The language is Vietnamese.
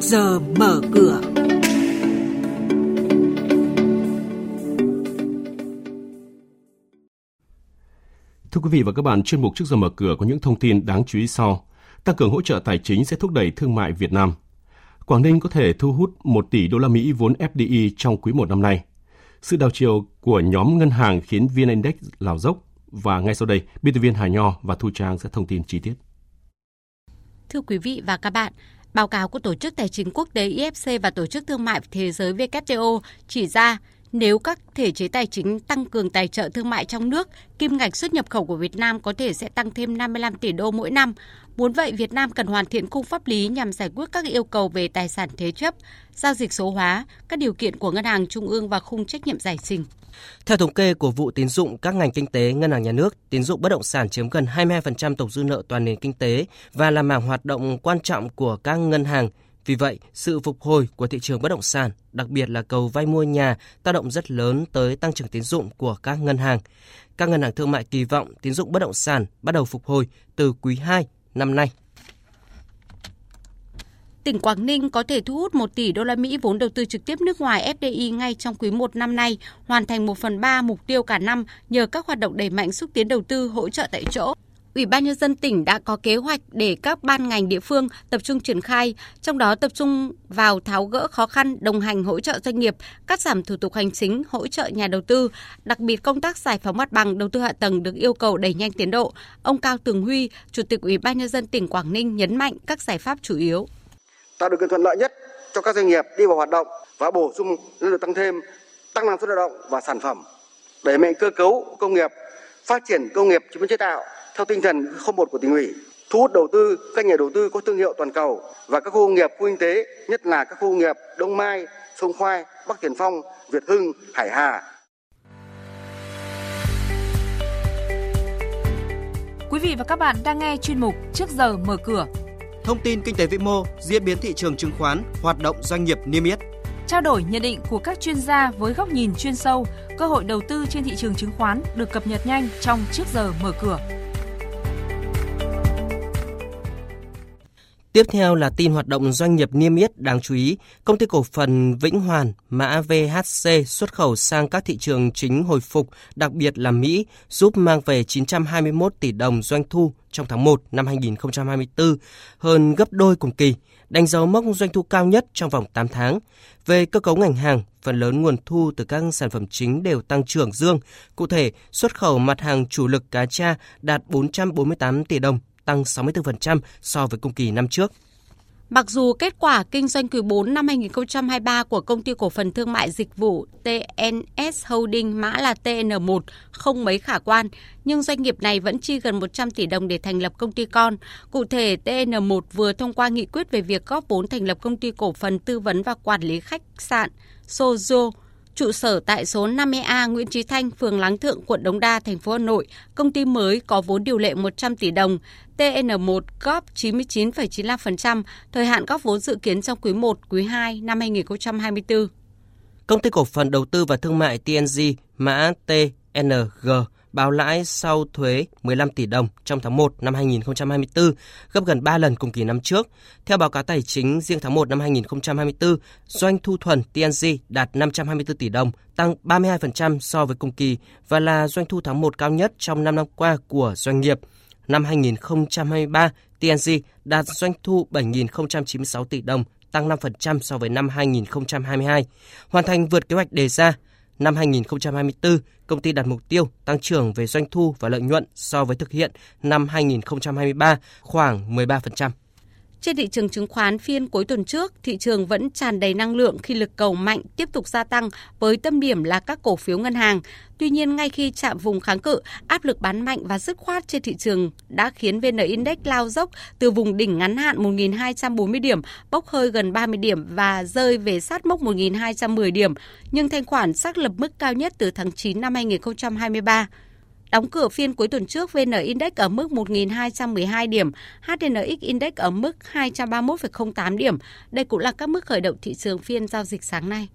trước giờ mở cửa. Thưa quý vị và các bạn, chuyên mục trước giờ mở cửa có những thông tin đáng chú ý sau. Tăng cường hỗ trợ tài chính sẽ thúc đẩy thương mại Việt Nam. Quảng Ninh có thể thu hút 1 tỷ đô la Mỹ vốn FDI trong quý 1 năm nay. Sự đảo chiều của nhóm ngân hàng khiến VN Index lao dốc và ngay sau đây, biên tập viên Hà Nho và Thu Trang sẽ thông tin chi tiết. Thưa quý vị và các bạn, báo cáo của Tổ chức Tài chính Quốc tế IFC và Tổ chức Thương mại Thế giới WTO chỉ ra nếu các thể chế tài chính tăng cường tài trợ thương mại trong nước, kim ngạch xuất nhập khẩu của Việt Nam có thể sẽ tăng thêm 55 tỷ đô mỗi năm. Muốn vậy, Việt Nam cần hoàn thiện khung pháp lý nhằm giải quyết các yêu cầu về tài sản thế chấp, giao dịch số hóa, các điều kiện của ngân hàng trung ương và khung trách nhiệm giải trình. Theo thống kê của vụ tín dụng các ngành kinh tế ngân hàng nhà nước, tín dụng bất động sản chiếm gần 22% tổng dư nợ toàn nền kinh tế và là mảng hoạt động quan trọng của các ngân hàng. Vì vậy, sự phục hồi của thị trường bất động sản, đặc biệt là cầu vay mua nhà, tác động rất lớn tới tăng trưởng tín dụng của các ngân hàng. Các ngân hàng thương mại kỳ vọng tín dụng bất động sản bắt đầu phục hồi từ quý 2 năm nay tỉnh Quảng Ninh có thể thu hút 1 tỷ đô la Mỹ vốn đầu tư trực tiếp nước ngoài FDI ngay trong quý 1 năm nay, hoàn thành 1 phần 3 mục tiêu cả năm nhờ các hoạt động đẩy mạnh xúc tiến đầu tư hỗ trợ tại chỗ. Ủy ban nhân dân tỉnh đã có kế hoạch để các ban ngành địa phương tập trung triển khai, trong đó tập trung vào tháo gỡ khó khăn, đồng hành hỗ trợ doanh nghiệp, cắt giảm thủ tục hành chính, hỗ trợ nhà đầu tư, đặc biệt công tác giải phóng mặt bằng, đầu tư hạ tầng được yêu cầu đẩy nhanh tiến độ. Ông Cao Tường Huy, Chủ tịch Ủy ban nhân dân tỉnh Quảng Ninh nhấn mạnh các giải pháp chủ yếu. Tạo điều kiện thuận lợi nhất cho các doanh nghiệp đi vào hoạt động và bổ sung năng lực tăng thêm, tăng năng suất lao động và sản phẩm, đẩy mạnh cơ cấu công nghiệp, phát triển công nghiệp chế biến chế tạo theo tinh thần 01 của tỉnh ủy, thu hút đầu tư các nhà đầu tư có thương hiệu toàn cầu và các khu công nghiệp, khu kinh tế, nhất là các khu công nghiệp Đông Mai, Sông Khoai, Bắc Tiền Phong, Việt Hưng, Hải Hà. Quý vị và các bạn đang nghe chuyên mục Trước giờ mở cửa thông tin kinh tế vĩ mô, diễn biến thị trường chứng khoán, hoạt động doanh nghiệp niêm yết. Trao đổi nhận định của các chuyên gia với góc nhìn chuyên sâu, cơ hội đầu tư trên thị trường chứng khoán được cập nhật nhanh trong trước giờ mở cửa. Tiếp theo là tin hoạt động doanh nghiệp niêm yết đáng chú ý. Công ty cổ phần Vĩnh Hoàn, mã VHC xuất khẩu sang các thị trường chính hồi phục, đặc biệt là Mỹ, giúp mang về 921 tỷ đồng doanh thu trong tháng 1 năm 2024, hơn gấp đôi cùng kỳ, đánh dấu mốc doanh thu cao nhất trong vòng 8 tháng. Về cơ cấu ngành hàng, phần lớn nguồn thu từ các sản phẩm chính đều tăng trưởng dương. Cụ thể, xuất khẩu mặt hàng chủ lực cá tra đạt 448 tỷ đồng, tăng 64% so với cùng kỳ năm trước. Mặc dù kết quả kinh doanh quý 4 năm 2023 của công ty cổ phần thương mại dịch vụ TNS Holding mã là TN1 không mấy khả quan, nhưng doanh nghiệp này vẫn chi gần 100 tỷ đồng để thành lập công ty con. Cụ thể, TN1 vừa thông qua nghị quyết về việc góp vốn thành lập công ty cổ phần tư vấn và quản lý khách sạn Sozo trụ sở tại số 50A Nguyễn Chí Thanh, phường Láng Thượng, quận Đống Đa, thành phố Hà Nội. Công ty mới có vốn điều lệ 100 tỷ đồng, TN1 góp 99,95%, thời hạn góp vốn dự kiến trong quý 1, quý 2 năm 2024. Công ty cổ phần đầu tư và thương mại TNG mã TNG báo lãi sau thuế 15 tỷ đồng trong tháng 1 năm 2024, gấp gần 3 lần cùng kỳ năm trước. Theo báo cáo tài chính, riêng tháng 1 năm 2024, doanh thu thuần TNG đạt 524 tỷ đồng, tăng 32% so với cùng kỳ và là doanh thu tháng 1 cao nhất trong 5 năm qua của doanh nghiệp. Năm 2023, TNG đạt doanh thu 7.096 tỷ đồng, tăng 5% so với năm 2022, hoàn thành vượt kế hoạch đề ra. Năm 2024, công ty đặt mục tiêu tăng trưởng về doanh thu và lợi nhuận so với thực hiện năm 2023 khoảng 13%. Trên thị trường chứng khoán phiên cuối tuần trước, thị trường vẫn tràn đầy năng lượng khi lực cầu mạnh tiếp tục gia tăng với tâm điểm là các cổ phiếu ngân hàng. Tuy nhiên, ngay khi chạm vùng kháng cự, áp lực bán mạnh và dứt khoát trên thị trường đã khiến VN Index lao dốc từ vùng đỉnh ngắn hạn 1.240 điểm, bốc hơi gần 30 điểm và rơi về sát mốc 1.210 điểm, nhưng thanh khoản xác lập mức cao nhất từ tháng 9 năm 2023. Đóng cửa phiên cuối tuần trước, VN Index ở mức 1.212 điểm, HNX Index ở mức 231,08 điểm. Đây cũng là các mức khởi động thị trường phiên giao dịch sáng nay.